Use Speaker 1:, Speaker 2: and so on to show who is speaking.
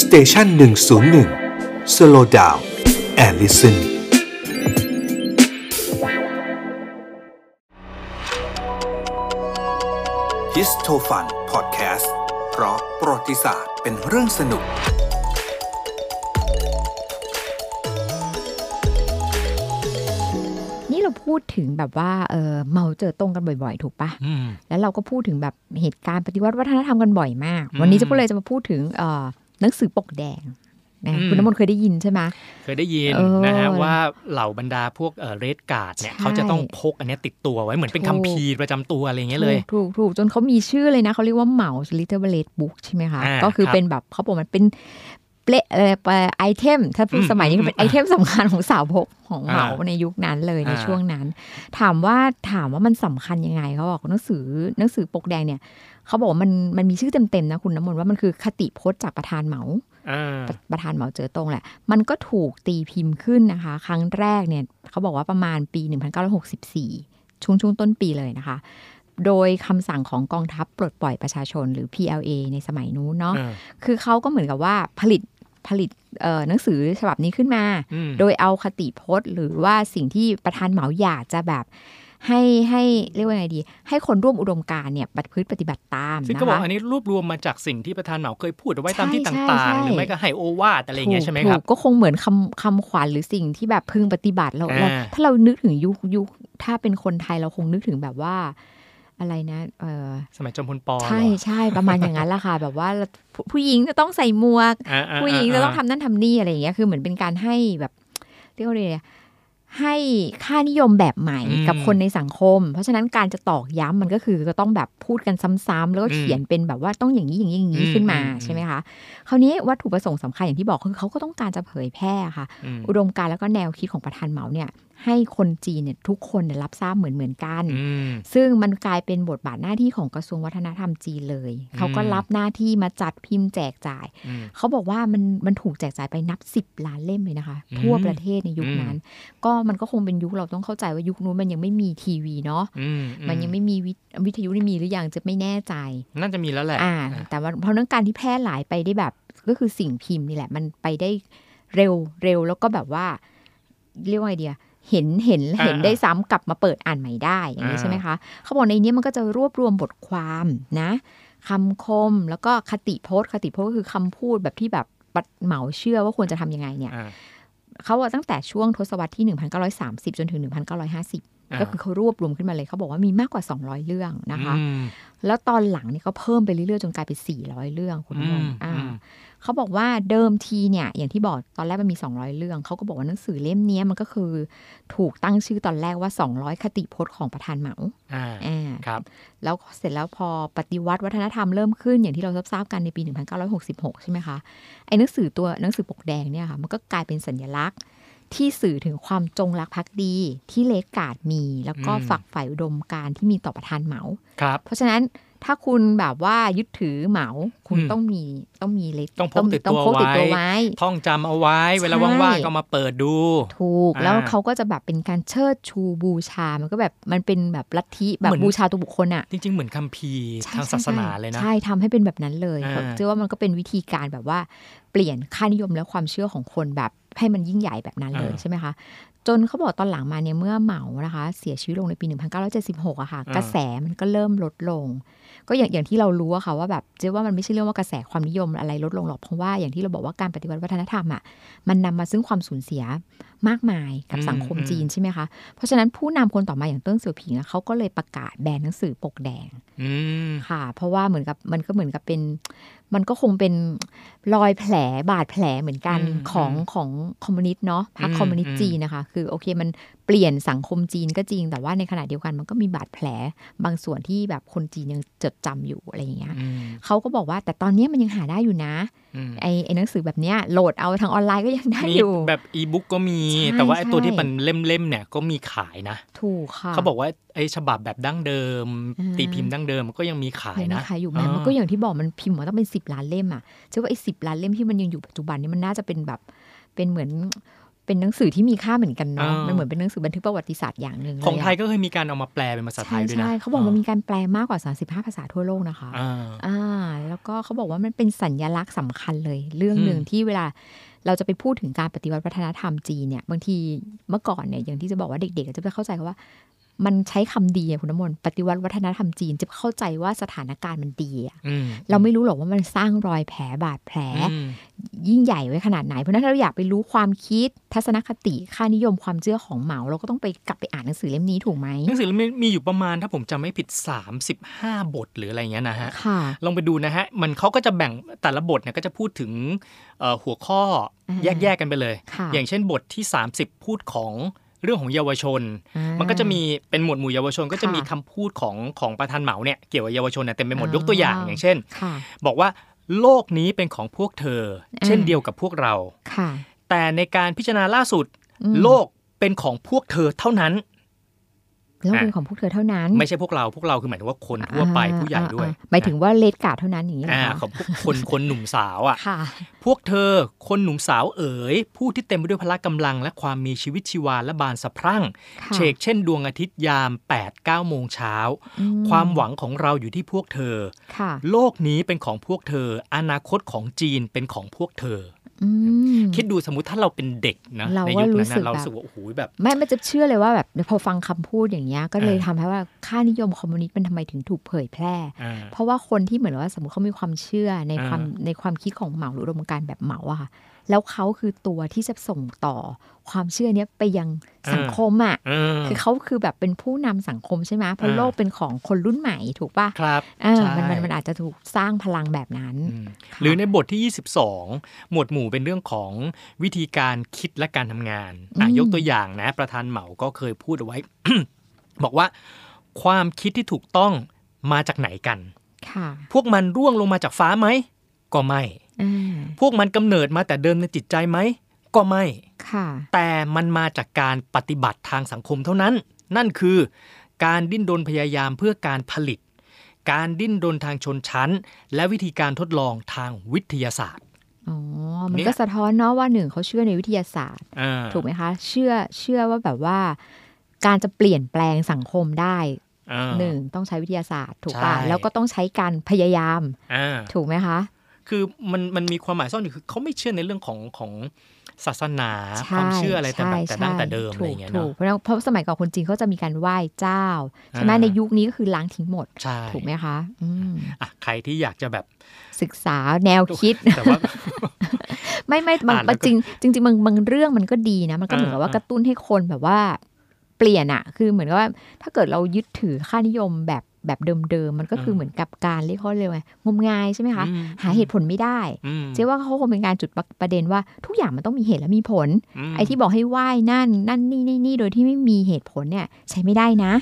Speaker 1: Station หนึ่งศูนย์หนึ่ง slow down and listen Histofun พอดแคสต์เพราะประวัติศาสตร์เป็นเรื่องสนุก
Speaker 2: นี่เราพูดถึงแบบว่าเออเหมาเจ๋อตงกันบ่อยๆ ถูกปะ
Speaker 3: อืม
Speaker 2: แล้วเราก็พูดถึงแบบเหตุการณ์ปฏิวัติวัฒนธรรมกันบ่อยมาก
Speaker 3: อืม
Speaker 2: วันนี้จะก็เลยจะมาพูดถึงเอ่อ หนังสือปกแดงนะ
Speaker 3: อืม
Speaker 2: คุณน้ำมนต์เคยได้ยินใช่ไหม
Speaker 3: เคยได้ยิน
Speaker 2: เออ
Speaker 3: นะฮะว่าเหล่าบรรดาพวกเอ่อ Red Guard เนี่ย
Speaker 2: ใช่
Speaker 3: เขาจะต้องพกอันเนี้ยติดตัวไว้เหมือนเป็น
Speaker 2: ถูก
Speaker 3: คัมภีร์ประจำตัวอะไรอย่างเงี้ยเลย
Speaker 2: ถูกถูกจนเขามีชื่อเลยนะเขาเรียกว่าเหมา Little Red Book ใช่ไหมคะ
Speaker 3: อ่า
Speaker 2: ก็คือ
Speaker 3: ครับ
Speaker 2: เป็นแบบเขาบอกมันเป็น เปลเออ item ถ้าพูด
Speaker 3: อืม
Speaker 2: สมัยนี้
Speaker 3: อืม
Speaker 2: คือเป็น item สำคัญของสาวพกของเหมา
Speaker 3: อ่า
Speaker 2: ในยุคนั้นเลยใน
Speaker 3: อ่า
Speaker 2: ช่วงนั้น ถามว่าถามว่ามันสำคัญยังไงเขาบอกหนังสือหนังสือปกแดงเนี่ยเขาบอกว่ามันมันมีชื่อเต็มๆนะคุณน้ำมนต์ว่ามันคือคติพจน์จากประธานเหมา
Speaker 3: อ่า
Speaker 2: ประประธานเหมาเจ๋อตงแหละ มันก็ถูกตีพิมพ์ขึ้นนะคะ ครั้งแรกเนี่ยเขาบอกว่าประมาณปี 1964 ช่วงช่วงต้นปีเลยนะคะ โดยคำสั่งของกองทัพปลดปล่อยประชาชนหรือ PLA ในสมัยนู้นเนาะ
Speaker 3: อ่า
Speaker 2: คือเขาก็เหมือนกับว่าผลิต ผลิตเอ่อหนังสือฉบับนี้ขึ้นมา
Speaker 3: อืม
Speaker 2: โดยเอาคติพจน์ หรือว่าสิ่งที่ประธานเหมาอยากจะแบบให้ให้เรียกว่าไงดี ให้คนร่วมอุดมการณ์เนี่ยปฏิพฤติปฏิบัติตาม
Speaker 3: ซึ่ง
Speaker 2: นะ
Speaker 3: ก็บอก
Speaker 2: คะ
Speaker 3: อันนี้รวบรวมมาจากสิ่งที่ประธานเหมาเคยพูดเอาไว้ตามที่
Speaker 2: ใช่
Speaker 3: ต่าง
Speaker 2: ใช่
Speaker 3: ๆหรือไม่ก็ให้โอวาทอะไรอย่างเงี้ยใช่ไหมครับ
Speaker 2: ถูกก็คงเหมือนคำคำขวัญหรือสิ่งที่แบบพึงปฏิบัติเรา
Speaker 3: อ่า
Speaker 2: เราถ้าเรานึกถึงยุคยุคถ้าเป็นคนไทยเราคงนึกถึงแบบว่า อะไรนะเออ
Speaker 3: สมัยจอมพลปอ
Speaker 2: ใช่
Speaker 3: เหรอ
Speaker 2: ใช่ประมาณอย่างนั้นแหละค่ะ แบบว่าผู้ผู้หญิงจะต้องใส่หมวก
Speaker 3: อ่าอ่า
Speaker 2: ผู้หญิงจะต้องาทำนั่นทำนี่อะไรอย่างเงี้ยคือเหมือนเป็นการให้แบบเรียกว่าอะไรอะให้ค่านิยมแบบใหม่
Speaker 3: อืม
Speaker 2: กับคนในสังคม เพราะฉะนั้นการจะตอกย้ำมันก็คือก็ต้องแบบพูดกันซ้ำๆแล้วก็
Speaker 3: อืม
Speaker 2: เขียนเป็นแบบว่าต้องอย่างนี้อย่างนี้อย่างนี้
Speaker 3: อืม
Speaker 2: ขึ้นมา
Speaker 3: อืม
Speaker 2: ใช่ไหมคะคราวนี้วัตถุประสงค์สำคัญอย่างที่บอกคือเขาก็ต้องการจะเผยแพร่ค่ะ
Speaker 3: อืม
Speaker 2: อุดมการณ์แล้วก็แนวคิดของประธานเหมาเนี่ย ให้คนจีนเนี่ยทุกคนเนี่ยรับทราบเหมือนเหมือนๆกัน
Speaker 3: อืม
Speaker 2: ซึ่งมันกลายเป็นบทบาทหน้าที่ของกระทรวงวัฒนธรรมจีนเลย เขาก็รับหน้าที่มาจัดพิมพ์แจกจ่าย
Speaker 3: อืม
Speaker 2: เขาบอกว่ามันมันถูกแจกจ่ายไปนับสิบล้านเล่มเลยนะคะ
Speaker 3: อืม
Speaker 2: ทั่วประเทศในยุค
Speaker 3: อืม
Speaker 2: นั้น ก็มันก็คงเป็นยุคเราต้องเข้าใจว่ายุคนู้นมันยังไม่มีทีวีเนาะ
Speaker 3: อืม
Speaker 2: มันยังไม่มีวิทวิทยุนี่มีหรือยังจะไม่แน่ใจ
Speaker 3: น่าจะมีแล้วแหละ
Speaker 2: อ่า
Speaker 3: อ่า
Speaker 2: แต่ว่าเพราะเรื่องการที่แพร่หลายไปได้แบบ ก็คือสิ่งพิมพ์นี่แหละมันไปได้เร็วเร็วแล้วก็แบบว่าเรียกว่าไงเดีย เห็นเห็นเห็นได้ซ้ำกลับมาเปิดอ่านใหม่ได้อย่างนี้ใช่ไหมคะเขาบอกในนี้มันก็จะรวบรวมบทความนะคำคมแล้วก็คติพจน์คติพจน์ก็คือคำพูดแบบที่แบบปัดเหมาเชื่อว่าควรจะทำยังไงเนี่ย
Speaker 3: อ่า
Speaker 2: เขาว่าตั้งแต่ช่วงทศวรรษที่ 1930 จนถึง 1950
Speaker 3: อ่า
Speaker 2: ก็คือเขารวบรวมขึ้นมาเลยเขาบอกว่ามีมากกว่า 200 เรื่องนะคะ
Speaker 3: อืม
Speaker 2: แล้วตอนหลังนี่เขาเพิ่มไปเรื่อยๆ จนกลายเป็น 400 เรื่องคุณ
Speaker 3: อื
Speaker 2: น้ำมน
Speaker 3: ม
Speaker 2: ต์อ่า
Speaker 3: อืม
Speaker 2: เขาบอกว่าเดิมทีเนี่ย อย่างที่บอกตอนแรกมันมี 200 เรื่อง เขาก็บอกว่าหนังสือเล่มเนี้ยมันก็คือถูกตั้งชื่อตอนแรกว่า 200 คติพจน์ของประธานเหมา
Speaker 3: อ่า
Speaker 2: อ่า
Speaker 3: ครับ
Speaker 2: แล้วเสร็จแล้วพอปฏิวัติวัฒนธรรมเริ่มขึ้นอย่างที่เราทราบๆกันในปี 1966 ใช่ไหมคะ ไอ้หนังสือตัวหนังสือปกแดงเนี่ยค่ะ มันก็กลายเป็นสัญลักษณ์ ที่สื่อถึงความจงรักภักดี ที่เลกการ์ดมี แล้วก็
Speaker 3: อืม
Speaker 2: ฝักใฝ่อุดมการณ์ที่มีต่อประธานเหมา
Speaker 3: ครับ
Speaker 2: เพราะฉะนั้น ถ้าคุณแบบว่ายึดถือเหมาคุณ
Speaker 3: อืม
Speaker 2: ต้องมีต้องมีเล
Speaker 3: ต้องพกติด
Speaker 2: ต้อง
Speaker 3: ตัว
Speaker 2: พกติดตัว
Speaker 3: ไว้
Speaker 2: ไว้
Speaker 3: ท่องจำเอาไว้ เวลา
Speaker 2: ใช่
Speaker 3: ว่างๆก็มาเปิดดู
Speaker 2: ถูก
Speaker 3: อ่า
Speaker 2: แล้วเขาก็จะแบบเป็นการเชิดชูบูชา มันก็แบบมันเป็นแบบลัทธิแบบ
Speaker 3: เหมือน
Speaker 2: บูชาตัวบุคคลอะ
Speaker 3: จริง ๆ เหมือนคัมภีร์
Speaker 2: ใช่
Speaker 3: ทางศาสนาเลยนะ
Speaker 2: ใช่ทำให้เป็นแบบนั้นเลย
Speaker 3: อ่า
Speaker 2: เขาเชื่อว่ามันก็เป็นวิธีการแบบว่าเปลี่ยนค่านิยมและความเชื่อของคนแบบให้มันยิ่งใหญ่แบบนั้นเลยใช่ไหมคะจนเขาบอกตอนหลังมาเนี่ยเมื่อเหมานะคะ เสียชีวิตลงในปี 1976อะค่ะ กระแสมันก็เริ่มลดลง ก็อย่างอย่างที่เรารู้อะค่ะว่าแบบเจ๊ว่ามันไม่ใช่เรื่องว่ากระแสความนิยมอะไรลดลงหรอกเพราะว่าอย่างที่เราบอกว่าการปฏิวัติวัฒนธรรมอะมันนำมาซึ่งความสูญเสียมากมายกับ
Speaker 3: อืม
Speaker 2: สังคม
Speaker 3: อืม
Speaker 2: จีนใช่ไหมคะ เพราะฉะนั้นผู้นำคนต่อมาอย่างเติ้งเสี่ยวผิงอะเขาก็เลยประกาศแบนหนังสือปกแดง
Speaker 3: อืม
Speaker 2: ค่ะ เพราะว่าเหมือนกับมันก็เหมือนกับเป็น มันก็คงเป็นรอยแผลบาดแผลเหมือนกัน
Speaker 3: อืม
Speaker 2: ของของคอมมิวนิสต์เนาะพรรค
Speaker 3: อืม
Speaker 2: คอมมิวนิสต์
Speaker 3: อืม
Speaker 2: จีนนะคะ คือโอเคมัน เปลี่ยนสังคมจีนก็จริง แต่ว่าในขณะเดียวกันมันก็มีบาดแผลบางส่วนที่แบบคนจีนยังจดจำอยู่อะไรอย่างเงี้ย
Speaker 3: อืม
Speaker 2: เขาก็บอกว่าแต่ตอนนี้มันยังหาได้อยู่นะ
Speaker 3: อืม
Speaker 2: ไอไอหนังสือแบบเนี้ยโหลดเอาทางออนไลน์ก็ยังได้
Speaker 3: มี
Speaker 2: อยู่
Speaker 3: แบบอีบุ๊กก็มี
Speaker 2: ใช่
Speaker 3: แต่ว่าไอ้ตัว
Speaker 2: ใช่
Speaker 3: ที่มันเล่มๆเนี่ยก็มีขายนะ
Speaker 2: ถูกค่ะ
Speaker 3: เขาบอกว่าไอ้ฉบับแบบดั้งเดิม
Speaker 2: อ่า
Speaker 3: ตีพิมพ์ดั้งเดิมก็ยังมีขาย
Speaker 2: ยังมี
Speaker 3: นะ
Speaker 2: ขายอยู่แม้มันก็อย่างที่บอกมันพิมพ์มาต้องเป็นสิบล้านเล่มอะเชื่อว่าไอ้สิบล้านเล่มที่มันยังอยู่ปัจจุบันนี้มันน่าจะเป็นแบบเป็นเหมือน เป็นหนังสือที่มีค่าเหมือนกันเนาะ
Speaker 3: อ่ามั
Speaker 2: มันเหมือนเป็นหนังสือบันทึกประวัติศาสตร์อย่างหนึ่ง
Speaker 3: ของไทย
Speaker 2: เละ
Speaker 3: ก็เคยมีการเอามาแปลเป็นภาษาไท
Speaker 2: ใช่
Speaker 3: ยด้วยนะ
Speaker 2: ใช่เขาบอกมันมีการแปลมากกว่า 35 ภาษาทั่วโลกนะคะ
Speaker 3: อ่า
Speaker 2: อ่าแล้วก็เขาบอกว่ามันเป็นสัญญลักษณ์สำคัญเลย เรื่องหนึ่ง
Speaker 3: อืม
Speaker 2: ที่เวลาเราจะไปพูดถึงการปฏิวัติวัฒนธรรมจีนเนี่ยบางทีเมื่อก่อนเนี่ยอย่างที่จะบอกว่าเด็กๆจะไปเข้าใจว่า มันใช้คำดีอะคุณน้ำมนต์ปฏิวัติวัฒนธรรมจีนจะเข้าใจว่าสถานการณ์มันดีอะ
Speaker 3: อืม
Speaker 2: เราไม่รู้หรอกว่ามันสร้างรอยแผลบาดแผล
Speaker 3: อืม
Speaker 2: ยิ่งใหญ่ไว้ขนาดไหน เพราะฉะนั้นถ้าเราอยากไปรู้ความคิดทัศนคติค่านิยมความเชื่อของเหมา เราก็ต้องไปกลับไปอ่านหนังสือเล่มนี้ถูกไหม
Speaker 3: หนังสือเล่มนี้มีอยู่ประมาณถ้าผมจำไม่ผิด 35 บทหรืออะไรเงี้ยนะฮะ
Speaker 2: ค่ะ
Speaker 3: ลองไปดูนะฮะมันเขาก็จะแบ่งแต่ละบทเนี่ยก็จะพูดถึงเอ่อหัวข้ออาแยกๆกันไปเลย
Speaker 2: ค่ะ
Speaker 3: อย่างเช่นบทที่ 30 พูดของ เรื่องของเยาวชน
Speaker 2: อ่า
Speaker 3: มันก็จะมีเป็นหมวดหมู่เยาวชน ก็จะ
Speaker 2: ค่ะ
Speaker 3: มีคำพูดของของประธานเหมาเนี่ยเกี่ยวกับเยาวชนเนี่ยเต็มไปหมด
Speaker 2: อ่าย
Speaker 3: ยกตัวอย่างอย่างเช่น
Speaker 2: ค่ะ
Speaker 3: บอกว่าโลกนี้เป็นของพวกเธอ
Speaker 2: อ่า
Speaker 3: เช่นเดียวกับพวกเรา
Speaker 2: ค่ะ
Speaker 3: แต่ในการพิจารณาล่าสุด
Speaker 2: อืม
Speaker 3: โลกเป็นของพวกเธอเท่านั้น
Speaker 2: แล้วเป็นของพวกเธอเท่านั้น
Speaker 3: ไม่ใช่พวกเราพวกเราคือหมายถึงว่าคนทั่วไป
Speaker 2: อ่า
Speaker 3: ผู้ใหญ่ด้วย
Speaker 2: อ่าอ่าหมายถึงว่าเลดการ์ดเท่านั้นอย่างนี้เหรอ
Speaker 3: อ่า
Speaker 2: คะ
Speaker 3: ของพวกคนคนหนุ่มสาวอะ
Speaker 2: ค่ะ
Speaker 3: พวกเธอคนหนุ่มสาวเอ๋ยผู้ที่เต็มไปด้วยพละกำลัง และความมีชีวิตชีวาและบานสะพรั่ง
Speaker 2: ค่ะ
Speaker 3: เชกเช่นดวงอาทิตย์ยาม8 9โมงเช้า
Speaker 2: อื
Speaker 3: ความหวังของเราอยู่ที่พวกเธอ
Speaker 2: ค่ะ
Speaker 3: โลกนี้เป็นของพวกเธอ อนาคตของจีนเป็นของพวกเธอ
Speaker 2: อืม
Speaker 3: คิดดูสมมติถ้าเราเป็นเด็กนะ
Speaker 2: เรา
Speaker 3: ใน
Speaker 2: ว่า
Speaker 3: ยุค
Speaker 2: รู้
Speaker 3: นั้น
Speaker 2: สึก
Speaker 3: นะเรา
Speaker 2: แบบ
Speaker 3: รู้สึกว่าโอ้โหแบบ
Speaker 2: ไม่มันจะเชื่อเลยว่าแบบพอฟังคำพูดอย่างเงี้ยก็เลย
Speaker 3: เออ
Speaker 2: ทำให้ว่าค่านิยมคอมมิวนิสต์มันทำไมถึงถูกเผยแพร่
Speaker 3: อ่า
Speaker 2: เพราะว่าคนที่เหมือนว่าสมมติเขามีความเชื่อใน
Speaker 3: อ่า
Speaker 2: ความในความคิดของเหมาหรืออุดมการณ์แบบเหมาอะค่ะแล้วเขาคือตัวที่จะส่งต่อความเชื่อเนี้ยไปยังสังคมอะ
Speaker 3: เออ
Speaker 2: คือเขาคือแบบเป็นผู้นำสังคมใช่ไหมเพราะ
Speaker 3: อ่า
Speaker 2: โลกเป็นของคนรุ่นใหม่ถูกปะ
Speaker 3: ครับ
Speaker 2: อ่า
Speaker 3: ใช่
Speaker 2: มันมันมันอาจจะถูกสร้างพลังแบบนั้น
Speaker 3: อืมหรือในบทที่ 22 หมวดหมู่เป็นเรื่องของวิธีการคิดและการทำงานอะ
Speaker 2: อืม
Speaker 3: ยกตัวอย่างนะ ประธานเหมาก็เคยพูดเอาไว้ บอกว่าความคิดที่ถูกต้องมาจากไหนกัน
Speaker 2: ค่ะ
Speaker 3: พวกมันร่วงลงมาจากฟ้าไหม ก็ไม่
Speaker 2: อ่า
Speaker 3: พวกมันกำเนิดมาแต่เดิมในจิตใจไหม ก็ไม่
Speaker 2: ค่ะ
Speaker 3: แต่มันมาจากการปฏิบัติทางสังคมเท่านั้น นั่นคือ การดิ้นรนพยายามเพื่อการผลิต การดิ้นรนทางชนชั้น และวิธีการทดลองทางวิทยาศาสตร์
Speaker 2: อ๋อ มัน
Speaker 3: เนี่ย
Speaker 2: ก็สะท้อนเนาะว่าหนึ่งเขาเชื่อในวิทยาศาสตร์
Speaker 3: อ่า
Speaker 2: ถูกไหมคะ เชื่อเชื่อว่าแบบว่า การจะเปลี่ยนแปลงสังคมได้
Speaker 3: อ่า
Speaker 2: หนึ่งต้องใช้วิทยาศาสตร์ ถูก
Speaker 3: ใช่
Speaker 2: ป่ะแล้วก็ต้องใช้การพยายาม
Speaker 3: อ่า
Speaker 2: ถูกไหมคะ
Speaker 3: คือมันมันมีความหมายซ่อนอยู่คือเขาไม่เชื่อในเรื่องของของศาสนา
Speaker 2: ใช่
Speaker 3: ความเชื่ออะไรแต่แบบ
Speaker 2: ใช่
Speaker 3: แต่ดั้งแต่เดิม
Speaker 2: ใช่
Speaker 3: อะไรอย่างเงี้ย
Speaker 2: ถู
Speaker 3: เนาะ
Speaker 2: กเพราะฉะนั้นเพราะสมัยก่อนคนจีนเขาจะมีการไหว้เจ้าใช่ไหม
Speaker 3: อ่า
Speaker 2: ในยุคนี้ก็คือล้างทิ้งหมด
Speaker 3: ใช่
Speaker 2: ถูกไหมคะอืม
Speaker 3: อะใครที่อยากจะแบบ
Speaker 2: ศึกษาแนวคิด
Speaker 3: แต่ว่า
Speaker 2: ไม่ไม่บาง
Speaker 3: อ่านแล้วก็
Speaker 2: จริงจริงจริงบางบางเรื่องมันก็ดีนะ มันก็เหมือนกับว่า
Speaker 3: อ่าก
Speaker 2: ระตุ้นให้คนแบบว่าเปลี่ยนอะคือเหมือนกับว่าถ้าเกิดเรายึดถือค่านิยมแบบ แบบเดิมๆ มันก็คือเหมือนกับการเรียกเขาเลยกว่างมงายใช่ไหมคะ
Speaker 3: อืม
Speaker 2: หาเหตุผลไม่ได้
Speaker 3: อืม
Speaker 2: เจ๊ว่าเขาคงเป็นการจุดประเด็นว่าทุกอย่างมันต้องมีเหตุและมีผล
Speaker 3: ม
Speaker 2: ไอ้ที่บอกให้ไหว้นั่น นั่นนี่นี่นี่โดยที่ไม่มีเหตุผลเนี่ยใช้ไม่ได้นะ